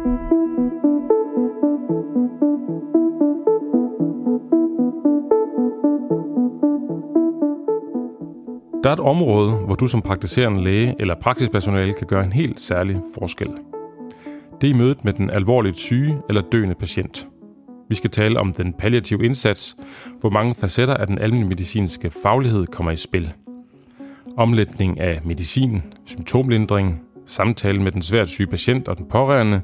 Der er et område, hvor du som praktiserende læge eller praksispersonale kan gøre en helt særlig forskel. Det er i mødet med den alvorligt syge eller døende patient. Vi skal tale om den palliative indsats, hvor mange facetter af den almindelige medicinske faglighed kommer i spil. Omlægning af medicin, symptomlindring, samtale med den svært syge patient og den pårørende,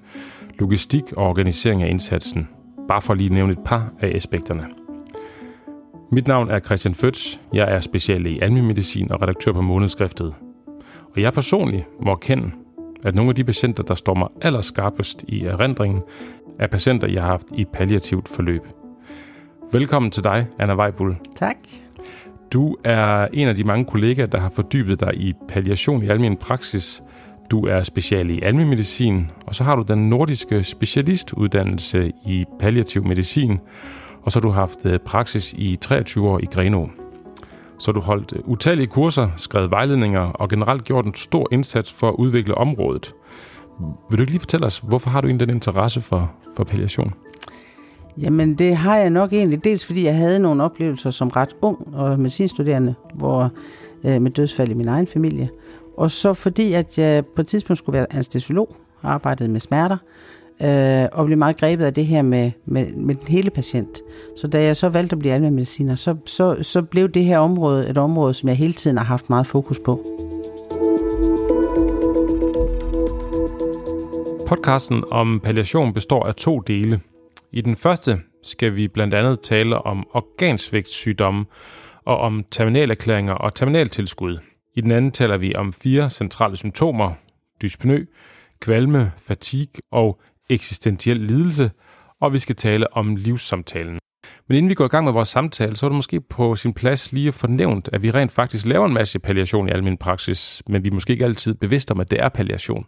logistik og organisering af indsatsen. Bare for lige at nævne et par af aspekterne. Mit navn er Christian Føds. Jeg er special i almindelig medicin og redaktør på månedskriftet. Og jeg personligt må erkende, at nogle af de patienter, der står mig allerskarpest i erindringen, er patienter, jeg har haft i palliativt forløb. Velkommen til dig, Anna Weibul. Tak. Du er en af de mange kollegaer, der har fordybet dig i palliation i almindelig praksis. Du er special i almindelig medicin, og så har du den nordiske specialistuddannelse i palliativ medicin, og så har du haft øh, praksis i 23 år i Greno. Så du holdt øh, utallige kurser, skrevet vejledninger og generelt gjort en stor indsats for at udvikle området. Vil du ikke lige fortælle os, hvorfor har du egentlig den interesse for, for palliation? Jamen, det har jeg nok egentlig. Dels fordi jeg havde nogle oplevelser som ret ung og medicinstuderende, hvor, øh, med dødsfald i min egen familie. Og så fordi, at jeg på et tidspunkt skulle være anestesiolog, arbejdede med smerter, øh, og blev meget grebet af det her med, med, med den hele patient. Så da jeg så valgte at blive almindelig mediciner, så, så, så blev det her område et område, som jeg hele tiden har haft meget fokus på. Podcasten om palliation består af to dele. I den første skal vi blandt andet tale om organsvægtssygdomme og om terminalerklæringer og terminaltilskud. I den anden taler vi om fire centrale symptomer, dyspnø, kvalme, fatigue og eksistentiel lidelse, og vi skal tale om livssamtalen. Men inden vi går i gang med vores samtale, så er det måske på sin plads lige at fornævnt, at vi rent faktisk laver en masse palliation i almindelig praksis, men vi er måske ikke altid bevidste om, at det er palliation.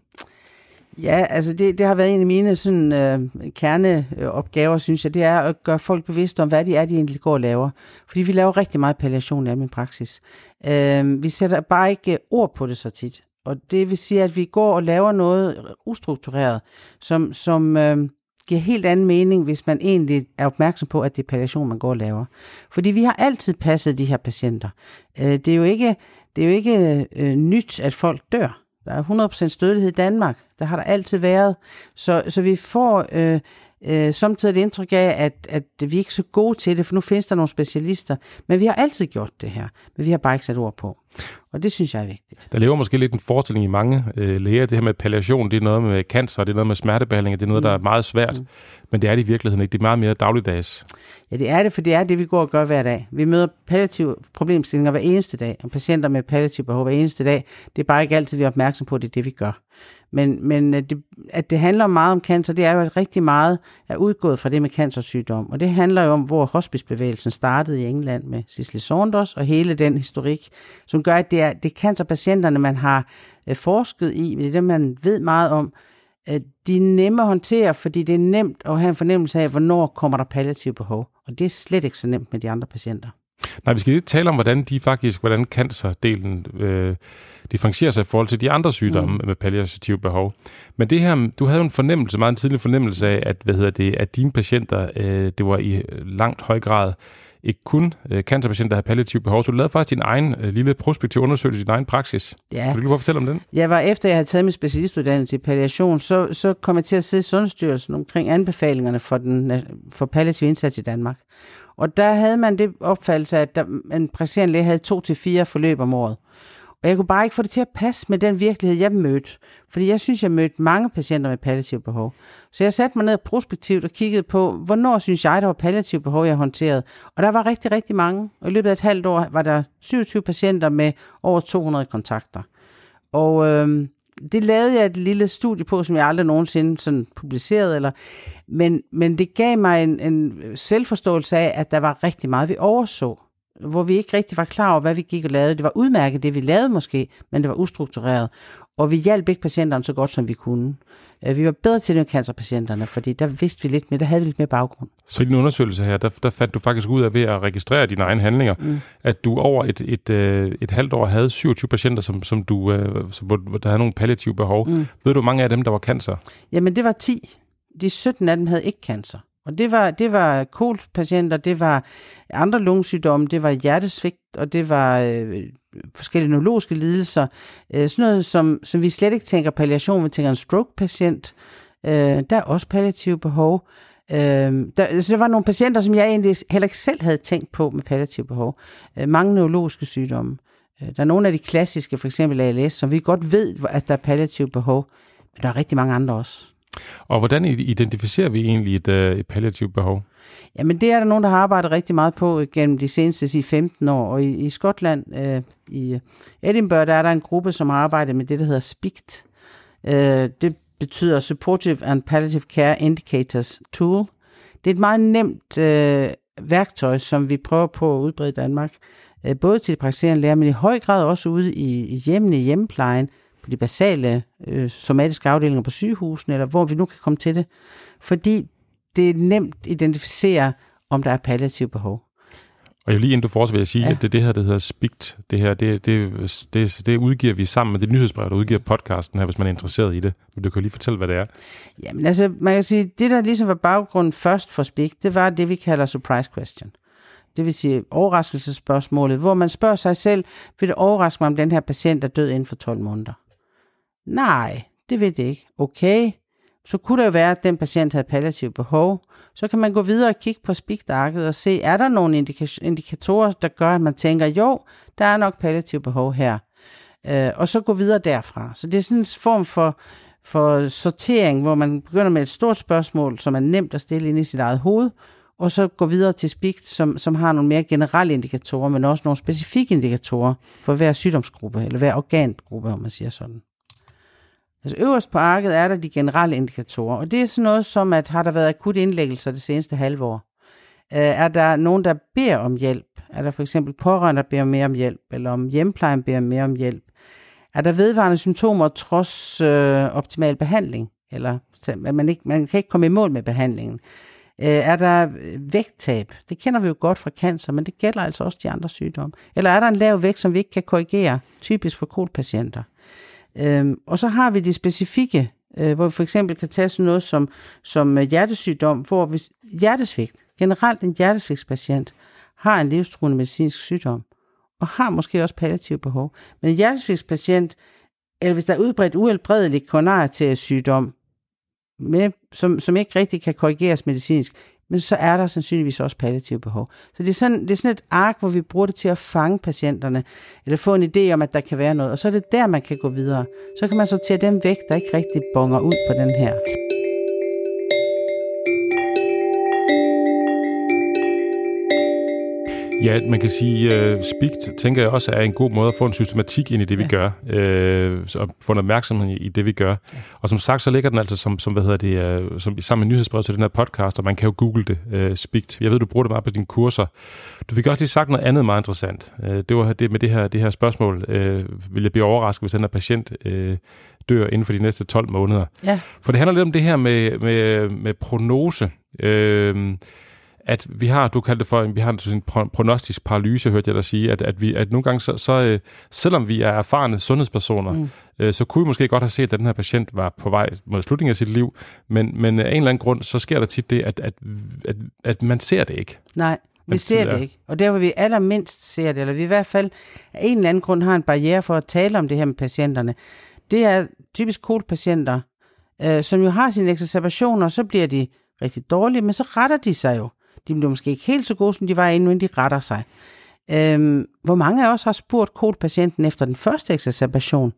Ja, altså det, det har været en af mine sådan, øh, kerneopgaver, synes jeg, det er at gøre folk bevidste om, hvad de er, de egentlig går og laver. Fordi vi laver rigtig meget palliation i almindelig praksis. Øh, vi sætter bare ikke øh, ord på det så tit. Og det vil sige, at vi går og laver noget ustruktureret, som, som øh, giver helt anden mening, hvis man egentlig er opmærksom på, at det er palliation, man går og laver. Fordi vi har altid passet de her patienter. Øh, det er jo ikke, det er jo ikke øh, nyt, at folk dør. Der er 100% dødelighed i Danmark. Der har der altid været. Så, så vi får øh, øh, samtidig et indtryk af, at, at vi er ikke så gode til det, for nu findes der nogle specialister. Men vi har altid gjort det her, men vi har bare ikke sat ord på. Og det synes jeg er vigtigt. Der lever måske lidt en forestilling i mange øh, læger, det her med palliation, det er noget med cancer, det er noget med smertebehandling, det er noget, der er mm. meget svært. Mm. Men det er det i virkeligheden ikke. Det er meget mere dagligdags. Ja, det er det, for det er det, vi går og gør hver dag. Vi møder palliative problemstillinger hver eneste dag, og patienter med palliativ behov hver eneste dag. Det er bare ikke altid, vi er opmærksom på, at det er det, vi gør. Men, men at, det, at det handler meget om cancer, det er jo, at rigtig meget er udgået fra det med cancersygdom. Og det handler jo om, hvor hospicebevægelsen startede i England med Cicely Saunders og hele den historik, som gør, at det er, det er cancerpatienterne, man har øh, forsket i, det er det, man ved meget om, at de er nemme at håndtere, fordi det er nemt at have en fornemmelse af, hvornår kommer der palliativ behov. Og det er slet ikke så nemt med de andre patienter. Nej, vi skal lige tale om, hvordan de faktisk, hvordan cancerdelen øh, differentierer sig i forhold til de andre sygdomme mm. med palliativ behov. Men det her, du havde jo en fornemmelse, meget en tidlig fornemmelse af, at, hvad hedder det, at dine patienter, øh, det var i langt høj grad ikke kun øh, cancerpatienter, der har palliativ behov, så du lavede faktisk din egen øh, lille prospektiv undersøgelse, din egen praksis. Ja. Kan du lige fortælle om den? Jeg var efter, jeg havde taget min specialistuddannelse i palliation, så, så kom jeg til at se Sundhedsstyrelsen omkring anbefalingerne for, den, øh, for palliativ indsats i Danmark. Og der havde man det opfattelse, at der, en praktiserende læge havde to til fire forløb om året. Og jeg kunne bare ikke få det til at passe med den virkelighed, jeg mødte. Fordi jeg synes, jeg mødte mange patienter med palliativ behov. Så jeg satte mig ned prospektivt og kiggede på, hvornår synes jeg, der var palliativ behov, jeg håndterede. Og der var rigtig, rigtig mange. Og i løbet af et halvt år var der 27 patienter med over 200 kontakter. Og øh, det lavede jeg et lille studie på, som jeg aldrig nogensinde sådan publicerede. Eller, men, men det gav mig en, en selvforståelse af, at der var rigtig meget, vi overså hvor vi ikke rigtig var klar over, hvad vi gik og lavede. Det var udmærket, det vi lavede måske, men det var ustruktureret. og vi hjalp ikke patienterne så godt, som vi kunne. Øh, vi var bedre til det cancerpatienterne, fordi der vidste vi lidt mere, der havde vi lidt mere baggrund. Så i din undersøgelse her, der, der fandt du faktisk ud af ved at registrere dine egne handlinger, mm. at du over et, et, et, øh, et halvt år havde 27 patienter, som, som du, øh, som, hvor, der havde nogle palliative behov. Mm. Ved du, mange af dem, der var cancer? Jamen, det var 10. De 17 af dem havde ikke cancer. Og det var, det var kolpatienter, det var andre lungesygdomme, det var hjertesvigt, og det var øh, forskellige neurologiske lidelser. Øh, sådan noget, som, som vi slet ikke tænker palliation, vi tænker en stroke-patient. Øh, der er også palliative behov. Øh, der, så der var nogle patienter, som jeg egentlig heller ikke selv havde tænkt på med palliative behov. Øh, mange neurologiske sygdomme. Øh, der er nogle af de klassiske, for eksempel ALS, som vi godt ved, at der er palliative behov, men der er rigtig mange andre også. Og hvordan identificerer vi egentlig et, øh, et palliativt behov? Jamen det er der nogen, der har arbejdet rigtig meget på gennem de seneste sige, 15 år. Og i, i Skotland, øh, i Edinburgh, der er der en gruppe, som har arbejdet med det, der hedder SPICT. Øh, det betyder Supportive and Palliative Care Indicators Tool. Det er et meget nemt øh, værktøj, som vi prøver på at udbrede i Danmark. Øh, både til de praktiserende læger, men i høj grad også ude i, i hjemmene, i hjemmeplejen, på de basale øh, somatiske afdelinger på sygehusene, eller hvor vi nu kan komme til det. Fordi det er nemt at identificere, om der er palliative behov. Og jeg lige inden du fortsætter, vil jeg sige, ja. at det, det her, det hedder SPICT, det her, det, det, det, det udgiver vi sammen med det nyhedsbrev, der udgiver podcasten her, hvis man er interesseret i det. Men du kan lige fortælle, hvad det er. Jamen altså, man kan sige, det der ligesom var baggrunden først for SPICT, det var det, vi kalder surprise question. Det vil sige overraskelsespørgsmålet, hvor man spørger sig selv, vil det overraske mig, om den her patient er død inden for 12 måneder? Nej, det ved det ikke. Okay, så kunne det jo være, at den patient havde palliativ behov. Så kan man gå videre og kigge på spigtarket og se, er der nogle indikatorer, der gør, at man tænker, jo, der er nok palliativ behov her. Øh, og så gå videre derfra. Så det er sådan en form for, for sortering, hvor man begynder med et stort spørgsmål, som er nemt at stille ind i sit eget hoved, og så gå videre til spigt, som, som har nogle mere generelle indikatorer, men også nogle specifikke indikatorer for hver sygdomsgruppe, eller hver organgruppe, om man siger sådan. Altså øverst på arket er der de generelle indikatorer, og det er sådan noget som, at har der været akut indlæggelser det seneste halve år? Øh, er der nogen, der beder om hjælp? Er der for eksempel pårørende, der beder mere om hjælp? Eller om hjemplejen beder mere om hjælp? Er der vedvarende symptomer trods øh, optimal behandling? Eller man, ikke, man kan ikke komme i mål med behandlingen? Øh, er der øh, vægttab? Det kender vi jo godt fra cancer, men det gælder altså også de andre sygdomme. Eller er der en lav vægt, som vi ikke kan korrigere, typisk for kolpatienter? Øhm, og så har vi de specifikke, øh, hvor vi for eksempel kan tage sådan noget som, som øh, hjertesygdom, hvor hvis hjertesvigt, generelt en hjertesvigtspatient, har en livstruende medicinsk sygdom, og har måske også palliative behov. Men en hjertesvigtspatient, eller hvis der er udbredt uhelbredelig sygdom, med, som, som ikke rigtig kan korrigeres medicinsk, men så er der sandsynligvis også palliative behov. Så det er, sådan, det er sådan et ark, hvor vi bruger det til at fange patienterne, eller få en idé om, at der kan være noget, og så er det der, man kan gå videre. Så kan man sortere dem væk, der ikke rigtig bonger ud på den her. Ja, man kan sige, uh, Speak tænker jeg også er en god måde at få en systematik ind i det, vi ja. gør, uh, og få en opmærksomhed i det, vi gør. Ja. Og som sagt, så ligger den altså som, som hvad hedder det, uh, som, sammen med nyhedsbrevet til den her podcast, og man kan jo google det, uh, Speak. Jeg ved, du bruger det meget på dine kurser. Du fik også lige sagt noget andet meget interessant. Uh, det var det med det her, det her spørgsmål. Uh, vil jeg blive overrasket, hvis den her patient uh, dør inden for de næste 12 måneder? Ja. For det handler lidt om det her med, med, med prognose. Uh, at vi har, du kaldte det for, vi har en prognostisk paralyse, hørte jeg dig sige, at, at, vi, at nogle gange, så, så øh, selvom vi er erfarne sundhedspersoner, mm. øh, så kunne vi måske godt have set, at den her patient var på vej mod slutningen af sit liv, men, men af en eller anden grund, så sker der tit det, at, at, at, at man ser det ikke. Nej, vi man ser det ikke. Og der, hvor vi allermindst ser det, eller vi i hvert fald af en eller anden grund har en barriere for at tale om det her med patienterne, det er typisk kolpatienter, øh, som jo har sine exacerbationer, så bliver de rigtig dårlige, men så retter de sig jo. De bliver måske ikke helt så gode, som de var inden, men de retter sig. Øhm, hvor mange af os har spurgt kolpatienten efter den første exacerbation,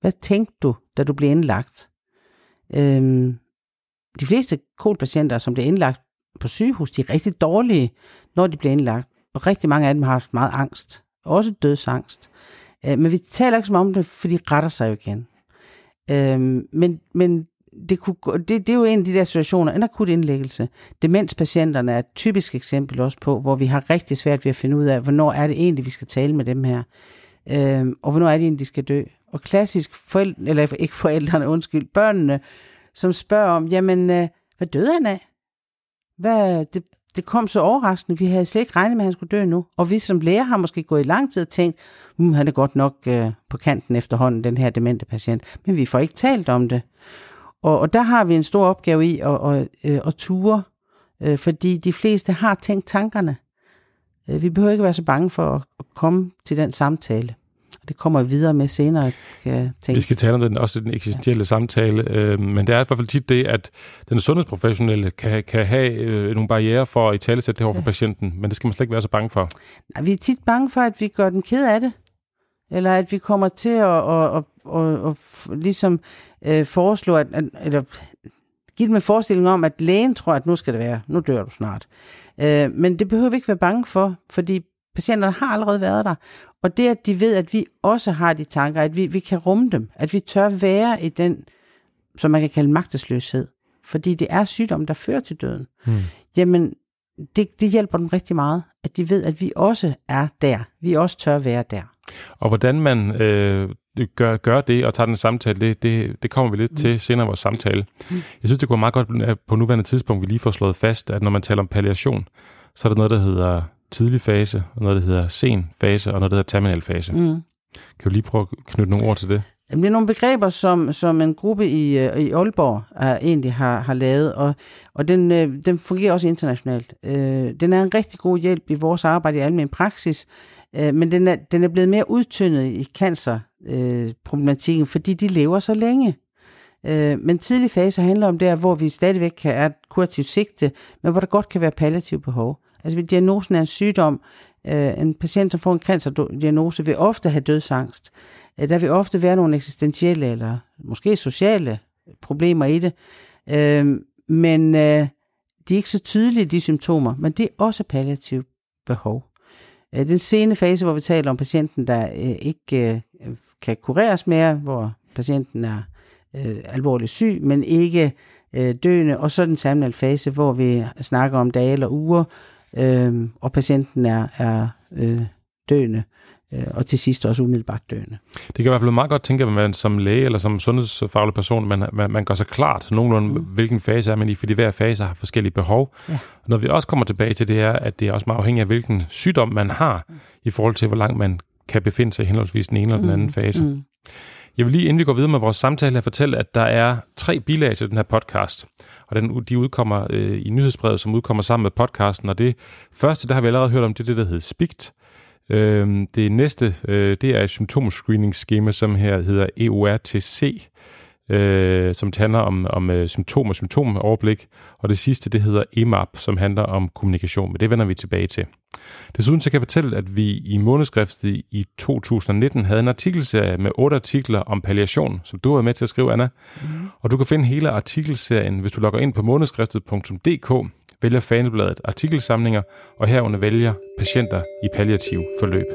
hvad tænkte du, da du blev indlagt? Øhm, de fleste kolpatienter, som bliver indlagt på sygehus, de er rigtig dårlige, når de bliver indlagt. Og rigtig mange af dem har haft meget angst. Også dødsangst. Øh, men vi taler ikke så meget om det, for de retter sig jo igen. Øhm, men, men det, kunne, det, det er jo en af de der situationer, en akut indlæggelse. Demenspatienterne er et typisk eksempel også på, hvor vi har rigtig svært ved at finde ud af, hvornår er det egentlig, vi skal tale med dem her, øh, og hvornår er det egentlig, de skal dø. og klassisk forældre, eller ikke forældrene, undskyld, børnene, som spørger om, jamen, øh, hvad døde han af? Hvad, det, det kom så overraskende. Vi havde slet ikke regnet med, at han skulle dø nu. Og vi som læger har måske gået i lang tid og tænkt, hmm, han er godt nok øh, på kanten efterhånden, den her demente patient. Men vi får ikke talt om det. Og, og der har vi en stor opgave i at, at, at, at ture, øh, fordi de fleste har tænkt tankerne. Øh, vi behøver ikke være så bange for at komme til den samtale. Det kommer vi videre med senere, kan jeg tænke. Vi skal tale om den, også den eksistentielle ja. samtale, øh, men det er i hvert fald tit det, at den sundhedsprofessionelle kan, kan have øh, nogle barriere for at i tale sætte det over for ja. patienten, men det skal man slet ikke være så bange for. Nej, vi er tit bange for, at vi gør den ked af det, eller at vi kommer til at, at, at, at, at, ligesom øh, foreslå, at, at, eller give dem en forestilling om, at lægen tror, at nu skal det være, nu dør du snart. Øh, men det behøver vi ikke være bange for, fordi patienterne har allerede været der. Og det, at de ved, at vi også har de tanker, at vi, vi kan rumme dem, at vi tør være i den, som man kan kalde magtesløshed, fordi det er sygdom, der fører til døden, hmm. jamen det, det hjælper dem rigtig meget, at de ved, at vi også er der. Vi også tør være der. Og hvordan man øh, gør, gør det og tager den samtale, det, det, det kommer vi lidt mm. til senere i vores samtale. Mm. Jeg synes, det går meget godt at på nuværende tidspunkt, vi lige får slået fast, at når man taler om palliation, så er der noget, der hedder tidlig fase, og noget, der hedder sen fase, og noget, der hedder terminal fase. Mm. Kan du lige prøve at knytte nogle ord til det? Det er nogle begreber, som, som en gruppe i, øh, i Aalborg uh, egentlig har, har lavet, og, og den, uh, den fungerer også internationalt. Uh, den er en rigtig god hjælp i vores arbejde i almen praksis, Øh, men den er, den er blevet mere udtyndet i cancerproblematikken, øh, fordi de lever så længe. Øh, men tidlig fase handler om der, hvor vi stadigvæk kan er kurativt sigte, men hvor der godt kan være palliativ behov. Altså diagnosen er en sygdom. Øh, en patient, som får en cancerdiagnose, vil ofte have dødsangst. Øh, der vil ofte være nogle eksistentielle eller måske sociale problemer i det. Øh, men øh, de er ikke så tydelige, de symptomer, men det er også palliativ behov. Øh, den sene fase, hvor vi taler om patienten, der øh, ikke øh, kan kureres mere, hvor patienten er øh, alvorligt syg, men ikke øh, døende, og så den terminal fase, hvor vi snakker om dage eller uger, øh, og patienten er, er øh, døende, øh, og til sidst også umiddelbart døende. Det kan i hvert fald meget godt tænke, at man som læge eller som sundhedsfaglig person, man, man, man gør sig klart nogenlunde, mm. hvilken fase er man i, fordi hver fase har forskellige behov. Ja. Når vi også kommer tilbage til det er, at det er også meget afhængigt af, hvilken sygdom man har, mm. i forhold til, hvor langt man kan befinde sig i henholdsvis den ene eller den anden mm. fase. Mm. Jeg vil lige, inden vi går videre med vores samtale, fortælle, at der er tre bilag til den her podcast. Og den, de udkommer øh, i nyhedsbrevet, som udkommer sammen med podcasten. Og det første, der har vi allerede hørt om, det er det, der hedder SPICT. Øh, det næste, øh, det er et symptomscreeningsskema, som her hedder EORTC, øh, som handler om, om øh, symptomer og symptomoverblik. Og det sidste, det hedder EMAP, som handler om kommunikation. Men det vender vi tilbage til. Desuden så kan jeg fortælle, at vi i månedskriftet i 2019 havde en artikelserie med otte artikler om palliation, som du har med til at skrive, Anna. Mm. Og du kan finde hele artikelserien, hvis du logger ind på månedskriftet.dk, vælger fanebladet artikelsamlinger, og herunder vælger patienter i palliativ forløb.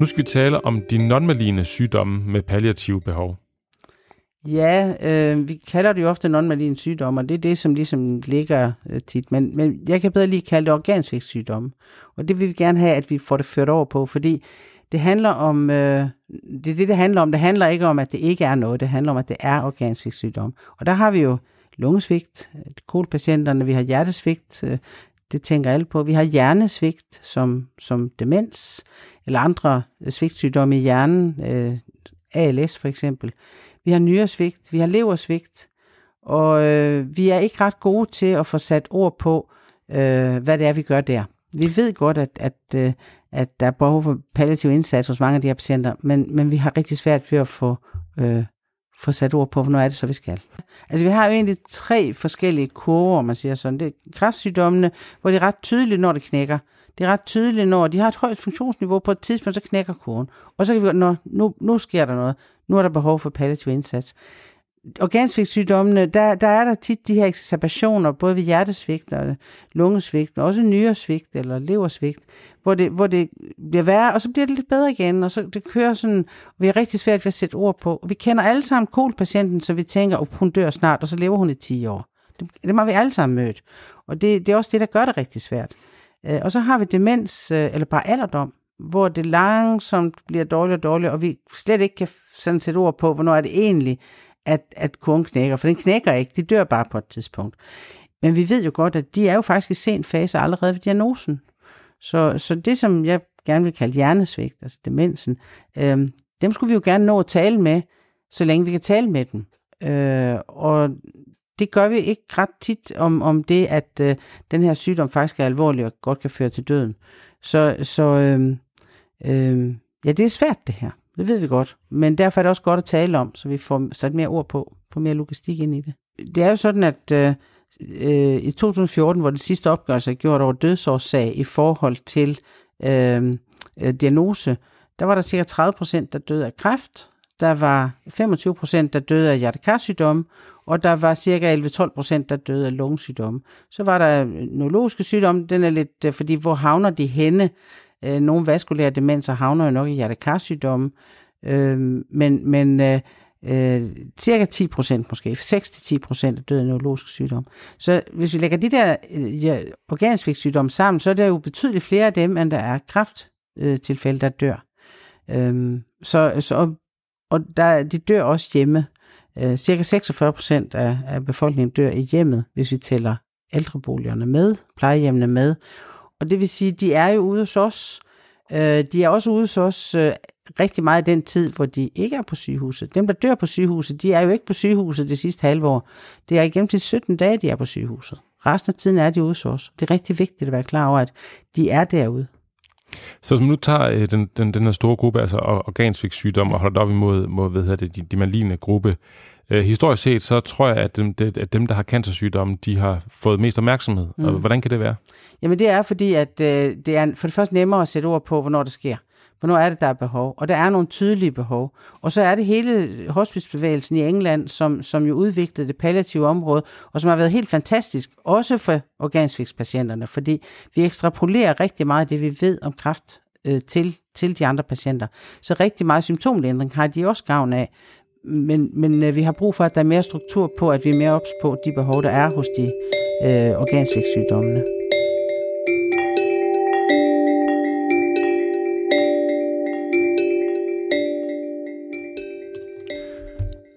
Nu skal vi tale om de nonmaligne sygdomme med palliative behov. Ja, øh, vi kalder det jo ofte nonmaligne sygdomme, og det er det, som ligesom ligger øh, tit. Men, men jeg kan bedre lige kalde det organsvækstsygdomme. Og det vil vi gerne have, at vi får det ført over på, fordi det handler om, øh, det er det, det handler om. Det handler ikke om, at det ikke er noget. Det handler om, at det er organsvækstsygdomme. Og der har vi jo lungesvigt, kolpatienterne, vi har hjertesvigt, øh, det tænker alle på. Vi har hjernesvigt som, som demens, eller andre øh, svigtsygdomme i hjernen, øh, ALS for eksempel. Vi har nyresvigt, vi har leversvigt, og øh, vi er ikke ret gode til at få sat ord på, øh, hvad det er, vi gør der. Vi ved godt, at, at, øh, at der er behov for palliativ indsats hos mange af de her patienter, men, men vi har rigtig svært ved at få, øh, få sat ord på, hvornår er det så, vi skal. Altså vi har jo egentlig tre forskellige kurver, man siger sådan. Det er kræftsygdommene, hvor det er ret tydeligt, når det knækker. Det er ret tydeligt, når de har et højt funktionsniveau på et tidspunkt, så knækker kurven. Og så kan vi godt, når nu, nu sker der noget. Nu er der behov for palliativ indsats. Organsvigtssygdommene, der, der er der tit de her exacerbationer, både ved hjertesvigt og lungesvigt, men også nyresvigt eller leversvigt, hvor det, hvor det bliver værre, og så bliver det lidt bedre igen, og så det kører sådan, vi er rigtig svært ved at sætte ord på. Vi kender alle sammen kolpatienten, så vi tænker, at oh, hun dør snart, og så lever hun i 10 år. Det, det har vi alle sammen mødt. Og det, det er også det, der gør det rigtig svært. Øh, og så har vi demens, øh, eller bare alderdom, hvor det langsomt bliver dårligere og dårligere, og vi slet ikke kan sådan sætte ord på, hvornår er det egentlig, at, at kurven knækker. For den knækker ikke, de dør bare på et tidspunkt. Men vi ved jo godt, at de er jo faktisk i sen fase allerede ved diagnosen. Så, så det, som jeg gerne vil kalde hjernesvigt, altså demensen, øh, dem skulle vi jo gerne nå at tale med, så længe vi kan tale med dem. Øh, og det gør vi ikke ret tit om, om det, at øh, den her sygdom faktisk er alvorlig og godt kan føre til døden. Så, så øh, øh, ja, det er svært det her. Det ved vi godt. Men derfor er det også godt at tale om, så vi får sat mere ord på, får mere logistik ind i det. Det er jo sådan, at øh, øh, i 2014, hvor det sidste opgørelse er gjort over dødsårsag i forhold til øh, øh, diagnose, der var der cirka 30 procent, der døde af kræft, der var 25 procent, der døde af hjertekarsygdomme, og der var cirka 11-12 procent, der døde af lungesygdomme. Så var der øh, neurologiske sygdomme, den er lidt, øh, fordi hvor havner de henne? Øh, nogle vaskulære demenser havner jo nok i hjertekarsygdomme, øh, men, men øh, øh, cirka 10 procent måske, 6-10 procent er døde af neurologisk sygdom. Så hvis vi lægger de der øh, ja, organsvigtssygdomme sammen, så er der jo betydeligt flere af dem, end der er krafttilfælde, der dør. Øh, så, så, og, og der, de dør også hjemme. Øh, cirka 46 procent af, af befolkningen dør i hjemmet, hvis vi tæller ældreboligerne med, plejehjemmene med. Og det vil sige, de er jo ude hos os. Øh, de er også ude hos os øh, rigtig meget i den tid, hvor de ikke er på sygehuset. Dem, der dør på sygehuset, de er jo ikke på sygehuset det sidste halve år. Det er igennem til 17 dage, de er på sygehuset. Resten af tiden er de ude hos os. Det er rigtig vigtigt at være klar over, at de er derude. Så hvis man nu tager øh, den, den, den her store gruppe, altså organsvigtssygdom, og holder det op imod mod, hvad hedder det, de, de maligne gruppe, øh, historisk set, så tror jeg, at dem, det, at dem, der har cancersygdomme, de har fået mest opmærksomhed. Mm. Og hvordan kan det være? Jamen det er fordi, at øh, det er for det første nemmere at sætte ord på, hvornår det sker. Hvornår er det, der er behov? Og der er nogle tydelige behov. Og så er det hele hospicebevægelsen i England, som, som jo udviklede det palliative område, og som har været helt fantastisk, også for organsvigtspatienterne, fordi vi ekstrapolerer rigtig meget af det, vi ved om kræft øh, til, til de andre patienter. Så rigtig meget symptomlindring har de også gavn af. Men, men øh, vi har brug for, at der er mere struktur på, at vi er mere ops på de behov, der er hos de øh, organsvigtssygdommene.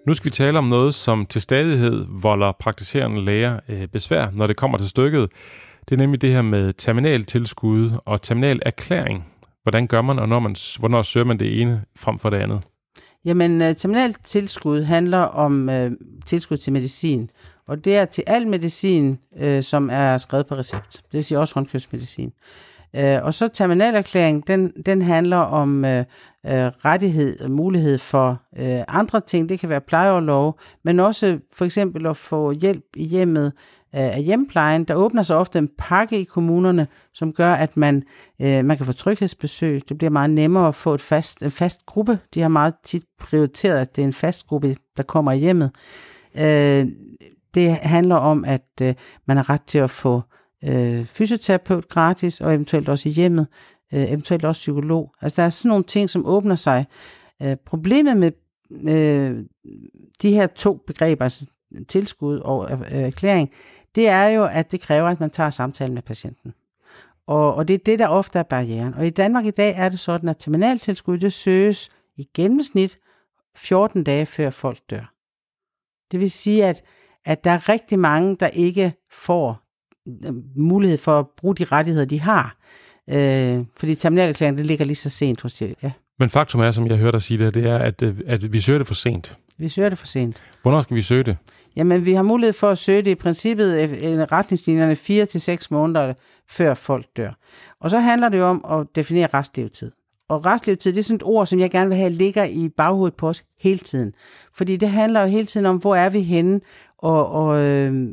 Nu skal vi tale om noget, som til stadighed volder praktiserende læger øh, besvær, når det kommer til stykket. Det er nemlig det her med terminaltilskud og terminalerklæring. Hvordan gør man, og når man, hvornår søger man det ene frem for det andet? Jamen, øh, terminalt tilskud handler om øh, tilskud til medicin. Og det er til al medicin, øh, som er skrevet på recept. Det vil sige også håndkøbsmedicin. Øh, og så terminalerklæring, den, den handler om øh, øh, rettighed og mulighed for øh, andre ting. Det kan være plejeoverlov, men også for eksempel at få hjælp i hjemmet øh, af hjemplejen. Der åbner sig ofte en pakke i kommunerne, som gør, at man, øh, man kan få tryghedsbesøg. Det bliver meget nemmere at få et fast, en fast gruppe. De har meget tit prioriteret, at det er en fast gruppe, der kommer i hjemmet. Øh, det handler om, at øh, man har ret til at få øh, fysioterapeut gratis, og eventuelt også i hjemmet, øh, eventuelt også psykolog. Altså der er sådan nogle ting, som åbner sig. Øh, problemet med øh, de her to begreber, altså tilskud og øh, erklæring, det er jo, at det kræver, at man tager samtalen med patienten. Og, og det er det, der ofte er barrieren. Og i Danmark i dag er det sådan, at terminaltilskud, det søges i gennemsnit 14 dage før folk dør. Det vil sige, at, at der er rigtig mange, der ikke får mulighed for at bruge de rettigheder, de har. Øh, fordi terminalerklæringen, det ligger lige så sent hos de, ja. Men faktum er, som jeg hørte dig sige det, det er, at, øh, at vi søger det for sent. Vi søger det for sent. Hvornår skal vi søge det? Jamen, vi har mulighed for at søge det i princippet i retningslinjerne 4 til seks måneder før folk dør. Og så handler det jo om at definere restlevetid. Og restlevetid, det er sådan et ord, som jeg gerne vil have, ligger i baghovedet på os hele tiden. Fordi det handler jo hele tiden om, hvor er vi henne, og, og øh,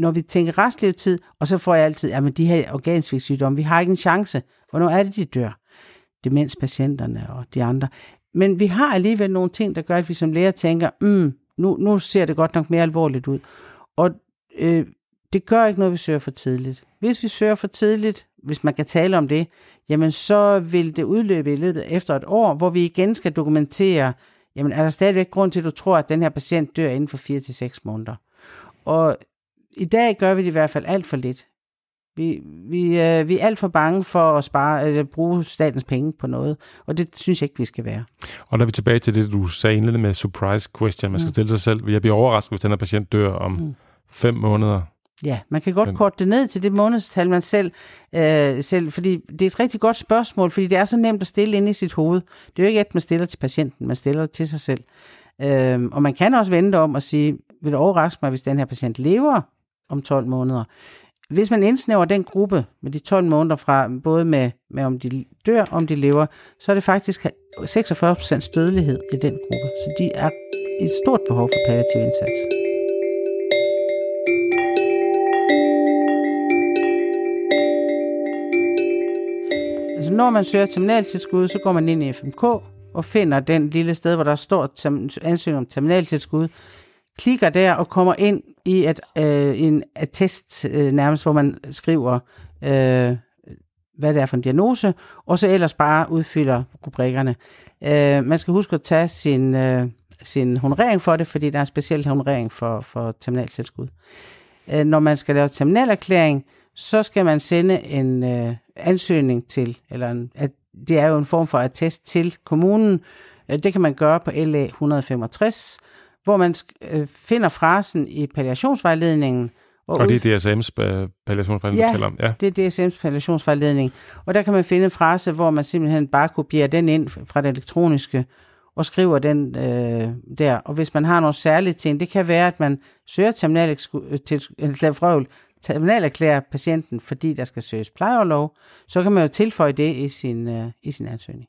når vi tænker restlevetid, og så får jeg altid, at de her organsvigtsygdomme, vi har ikke en chance. Hvornår er det, de dør? Demenspatienterne og de andre. Men vi har alligevel nogle ting, der gør, at vi som læger tænker, mm, nu, nu ser det godt nok mere alvorligt ud. Og øh, det gør ikke noget, vi søger for tidligt. Hvis vi søger for tidligt, hvis man kan tale om det, jamen så vil det udløbe i løbet efter et år, hvor vi igen skal dokumentere, jamen er der stadigvæk grund til, at du tror, at den her patient dør inden for 4 til seks måneder. Og i dag gør vi det i hvert fald alt for lidt. Vi, vi, øh, vi er alt for bange for at spare, at bruge statens penge på noget, og det synes jeg ikke, vi skal være. Og når vi tilbage til det, du sagde indledende med surprise question, man skal mm. stille sig selv, vil jeg blive overrasket, hvis den her patient dør om mm. fem måneder? Ja, man kan godt Men... korte det ned til det månedstal, man selv, øh, selv, fordi det er et rigtig godt spørgsmål, fordi det er så nemt at stille ind i sit hoved. Det er jo ikke et, man stiller til patienten, man stiller det til sig selv. Øh, og man kan også vente om og sige, vil det overraske mig, hvis den her patient lever om 12 måneder? Hvis man indsnæver den gruppe med de 12 måneder fra, både med, med om de dør, om de lever, så er det faktisk 46% dødelighed i den gruppe. Så de er i et stort behov for palliativ indsats. Altså når man søger terminaltilskud, så går man ind i FMK og finder den lille sted, hvor der står ansøgning om terminaltilskud, klikker der og kommer ind i et, øh, en attest øh, nærmest, hvor man skriver, øh, hvad det er for en diagnose, og så ellers bare udfylder rubrikkerne. Øh, man skal huske at tage sin, øh, sin honorering for det, fordi der er en speciel honorering for, for terminaltilskud. Øh, når man skal lave terminalerklæring, så skal man sende en øh, ansøgning til, eller en, at det er jo en form for attest til kommunen. Øh, det kan man gøre på LA 165, hvor man øh, finder frasen i palliationsvejledningen. Og, og det er DSM's palliationsvejledning, ja, du taler om? Ja, det er DSM's palliationsvejledning. Og der kan man finde en frase, hvor man simpelthen bare kopierer den ind fra det elektroniske, og skriver den øh, der. Og hvis man har nogle særlige ting, det kan være, at man søger terminal til, terminalerklærer patienten, fordi der skal søges plejeoverlov, så kan man jo tilføje det i sin, øh, i sin ansøgning.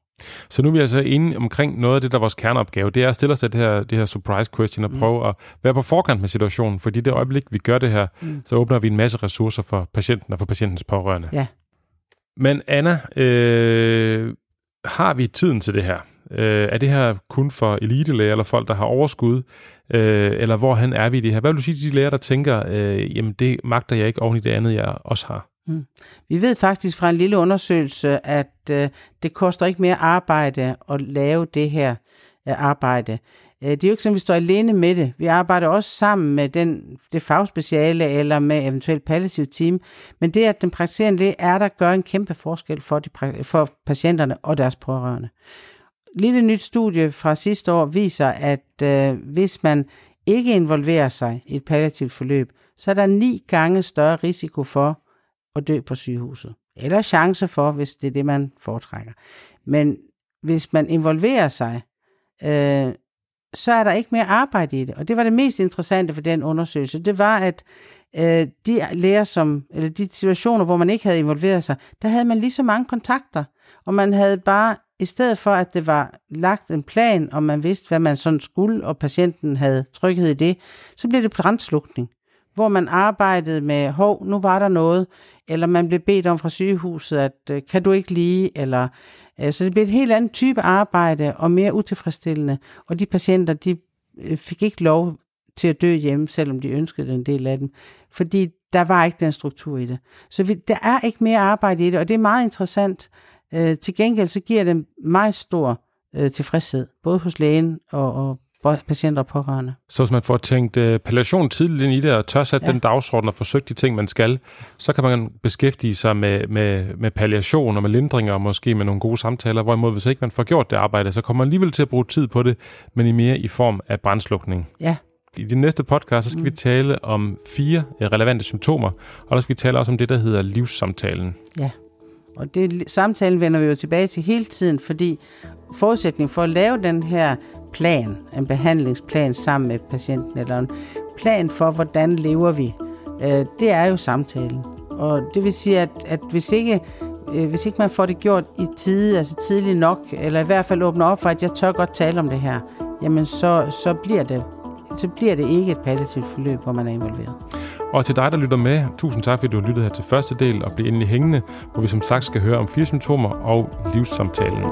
Så nu er vi altså inde omkring noget af det, der er vores kerneopgave. Det er at stille os det her, det her surprise question og mm. prøve at være på forkant med situationen. Fordi det øjeblik, vi gør det her, mm. så åbner vi en masse ressourcer for patienten og for patientens pårørende. Ja. Men Anna, øh, har vi tiden til det her? Øh, er det her kun for elitelæger eller folk, der har overskud? Øh, eller hvorhen er vi i det her? Hvad vil du sige til de læger, der tænker, øh, jamen det magter jeg ikke oven i det andet, jeg også har? Mm. Vi ved faktisk fra en lille undersøgelse, at øh, det koster ikke mere arbejde at lave det her øh, arbejde. Øh, det er jo ikke sådan, at vi står alene med det. Vi arbejder også sammen med den, det fagspeciale eller med eventuelt palliativ team. Men det, at den praktiserende læge er der, gør en kæmpe forskel for, de, for patienterne og deres pårørende lille nyt studie fra sidste år viser, at øh, hvis man ikke involverer sig i et palliativt forløb, så er der ni gange større risiko for at dø på sygehuset. Eller chance for, hvis det er det, man foretrækker. Men hvis man involverer sig, øh, så er der ikke mere arbejde i det. Og det var det mest interessante for den undersøgelse. Det var, at øh, de læger, som, eller de situationer, hvor man ikke havde involveret sig, der havde man lige så mange kontakter. Og man havde bare i stedet for at det var lagt en plan, og man vidste, hvad man sådan skulle, og patienten havde tryghed i det, så blev det brandslukning, hvor man arbejdede med, hov, nu var der noget, eller man blev bedt om fra sygehuset, at øh, kan du ikke lige, eller øh, så det blev et helt andet type arbejde, og mere utilfredsstillende, og de patienter, de øh, fik ikke lov til at dø hjemme, selvom de ønskede en del af dem, fordi der var ikke den struktur i det. Så vi, der er ikke mere arbejde i det, og det er meget interessant, Øh, til gengæld så giver det meget stor øh, tilfredshed, både hos lægen og, og patienter og pårørende. Så hvis man får tænkt uh, palliation tidligt ind i det, og tør sætte ja. den dagsorden og forsøgt de ting, man skal, så kan man beskæftige sig med, med, med palliation og med lindringer, og måske med nogle gode samtaler, hvorimod hvis ikke man får gjort det arbejde, så kommer man alligevel til at bruge tid på det, men i mere i form af brandslukning. Ja. I det næste podcast, så skal mm. vi tale om fire relevante symptomer, og der skal vi tale også om det, der hedder livssamtalen. Ja. Og det samtalen vender vi jo tilbage til hele tiden, fordi forudsætning for at lave den her plan, en behandlingsplan sammen med patienten, eller en plan for, hvordan lever vi, øh, det er jo samtalen. Og det vil sige, at, at hvis ikke øh, hvis ikke man får det gjort i tide, altså tidligt nok, eller i hvert fald åbner op for, at jeg tør godt tale om det her, jamen så, så, bliver, det, så bliver det ikke et palliativt forløb, hvor man er involveret. Og til dig, der lytter med, tusind tak, fordi du har lyttet her til første del og bliver endelig hængende, hvor vi som sagt skal høre om fire symptomer og livssamtalen.